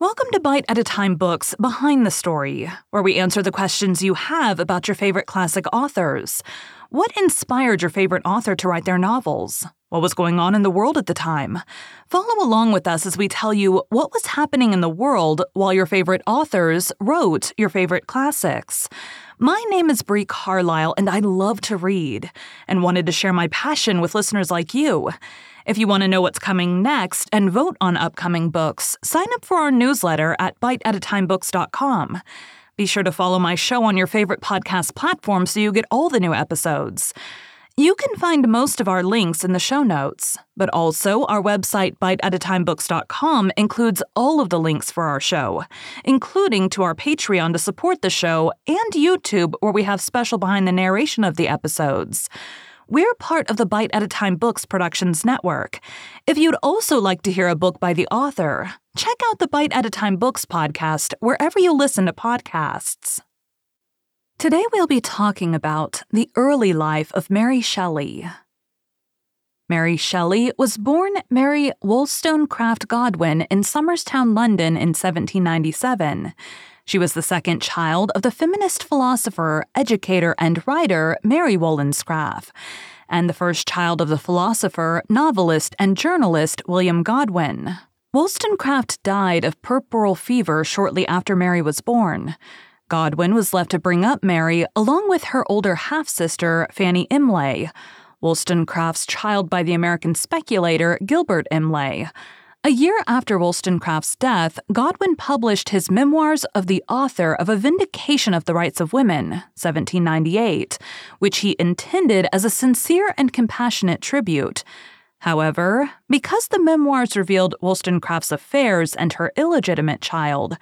Welcome to Bite at a Time Books Behind the Story, where we answer the questions you have about your favorite classic authors. What inspired your favorite author to write their novels? What was going on in the world at the time? Follow along with us as we tell you what was happening in the world while your favorite authors wrote your favorite classics. My name is Bree Carlile, and I love to read and wanted to share my passion with listeners like you. If you want to know what's coming next and vote on upcoming books, sign up for our newsletter at biteatatimebooks.com. Be sure to follow my show on your favorite podcast platform so you get all the new episodes. You can find most of our links in the show notes, but also our website, biteatatimebooks.com, includes all of the links for our show, including to our Patreon to support the show and YouTube, where we have special behind the narration of the episodes. We're part of the Bite at a Time Books Productions Network. If you'd also like to hear a book by the author, check out the Bite at a Time Books podcast wherever you listen to podcasts. Today we'll be talking about the early life of Mary Shelley. Mary Shelley was born Mary Wollstonecraft Godwin in Somers Town, London in 1797. She was the second child of the feminist philosopher, educator, and writer Mary Wollstonecraft, and the first child of the philosopher, novelist, and journalist William Godwin. Wollstonecraft died of puerperal fever shortly after Mary was born. Godwin was left to bring up Mary along with her older half sister, Fanny Imlay, Wollstonecraft's child by the American speculator Gilbert Imlay. A year after Wollstonecraft's death, Godwin published his Memoirs of the Author of a Vindication of the Rights of Women, 1798, which he intended as a sincere and compassionate tribute. However, because the memoirs revealed Wollstonecraft's affairs and her illegitimate child,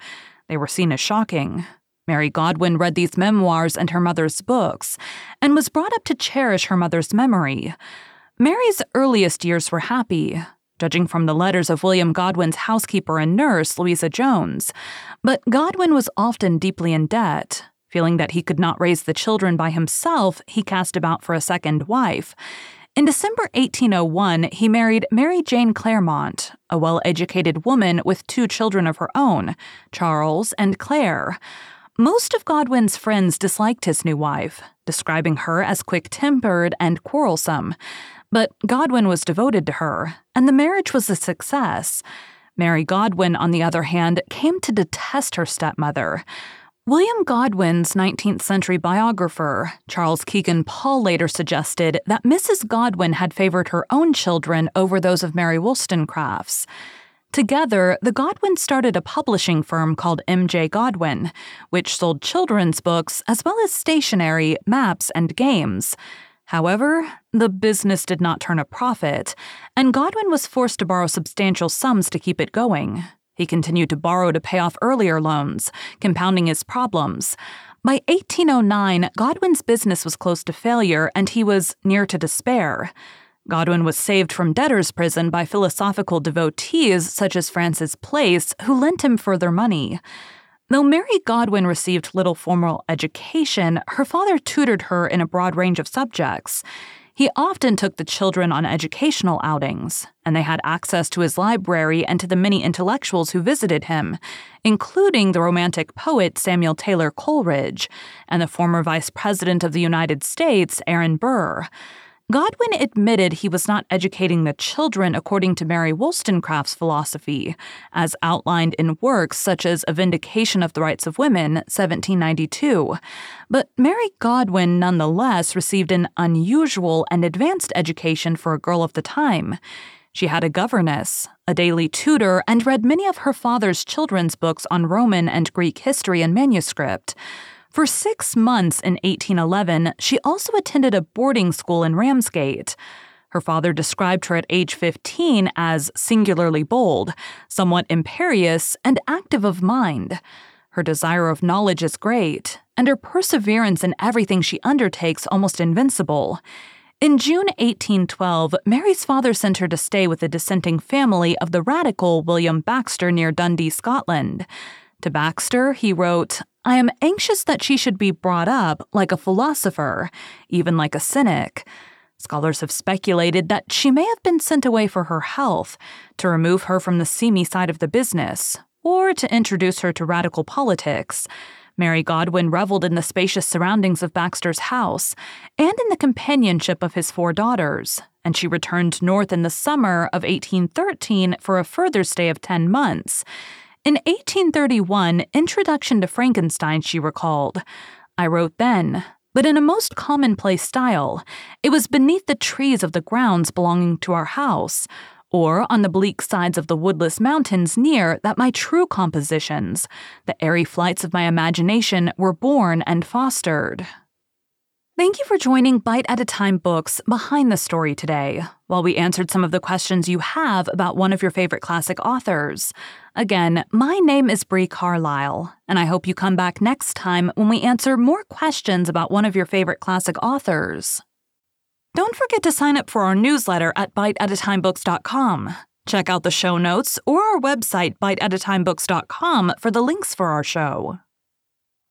they were seen as shocking. Mary Godwin read these memoirs and her mother's books and was brought up to cherish her mother's memory. Mary's earliest years were happy, judging from the letters of William Godwin's housekeeper and nurse, Louisa Jones. But Godwin was often deeply in debt. Feeling that he could not raise the children by himself, he cast about for a second wife. In December 1801, he married Mary Jane Clairmont, a well educated woman with two children of her own, Charles and Claire. Most of Godwin's friends disliked his new wife, describing her as quick tempered and quarrelsome. But Godwin was devoted to her, and the marriage was a success. Mary Godwin, on the other hand, came to detest her stepmother. William Godwin's 19th century biographer, Charles Kegan Paul, later suggested that Mrs. Godwin had favored her own children over those of Mary Wollstonecraft's. Together, the Godwins started a publishing firm called M.J. Godwin, which sold children's books as well as stationery, maps, and games. However, the business did not turn a profit, and Godwin was forced to borrow substantial sums to keep it going. He continued to borrow to pay off earlier loans, compounding his problems. By 1809, Godwin's business was close to failure and he was near to despair. Godwin was saved from debtor's prison by philosophical devotees such as Francis Place, who lent him further money. Though Mary Godwin received little formal education, her father tutored her in a broad range of subjects. He often took the children on educational outings, and they had access to his library and to the many intellectuals who visited him, including the romantic poet Samuel Taylor Coleridge and the former Vice President of the United States, Aaron Burr. Godwin admitted he was not educating the children according to Mary Wollstonecraft's philosophy, as outlined in works such as A Vindication of the Rights of Women, 1792. But Mary Godwin nonetheless received an unusual and advanced education for a girl of the time. She had a governess, a daily tutor, and read many of her father's children's books on Roman and Greek history and manuscript. For six months in 1811, she also attended a boarding school in Ramsgate. Her father described her at age 15 as singularly bold, somewhat imperious, and active of mind. Her desire of knowledge is great, and her perseverance in everything she undertakes almost invincible. In June 1812, Mary's father sent her to stay with a dissenting family of the radical William Baxter near Dundee, Scotland. To Baxter, he wrote, I am anxious that she should be brought up like a philosopher, even like a cynic. Scholars have speculated that she may have been sent away for her health, to remove her from the seamy side of the business, or to introduce her to radical politics. Mary Godwin reveled in the spacious surroundings of Baxter's house and in the companionship of his four daughters, and she returned north in the summer of 1813 for a further stay of 10 months. In 1831, Introduction to Frankenstein, she recalled. I wrote then, but in a most commonplace style. It was beneath the trees of the grounds belonging to our house, or on the bleak sides of the woodless mountains near, that my true compositions, the airy flights of my imagination, were born and fostered. Thank you for joining Bite at a Time Books Behind the Story today, while we answered some of the questions you have about one of your favorite classic authors. Again, my name is Bree Carlile, and I hope you come back next time when we answer more questions about one of your favorite classic authors. Don't forget to sign up for our newsletter at biteatatimebooks.com. Check out the show notes or our website, biteatatimebooks.com, for the links for our show.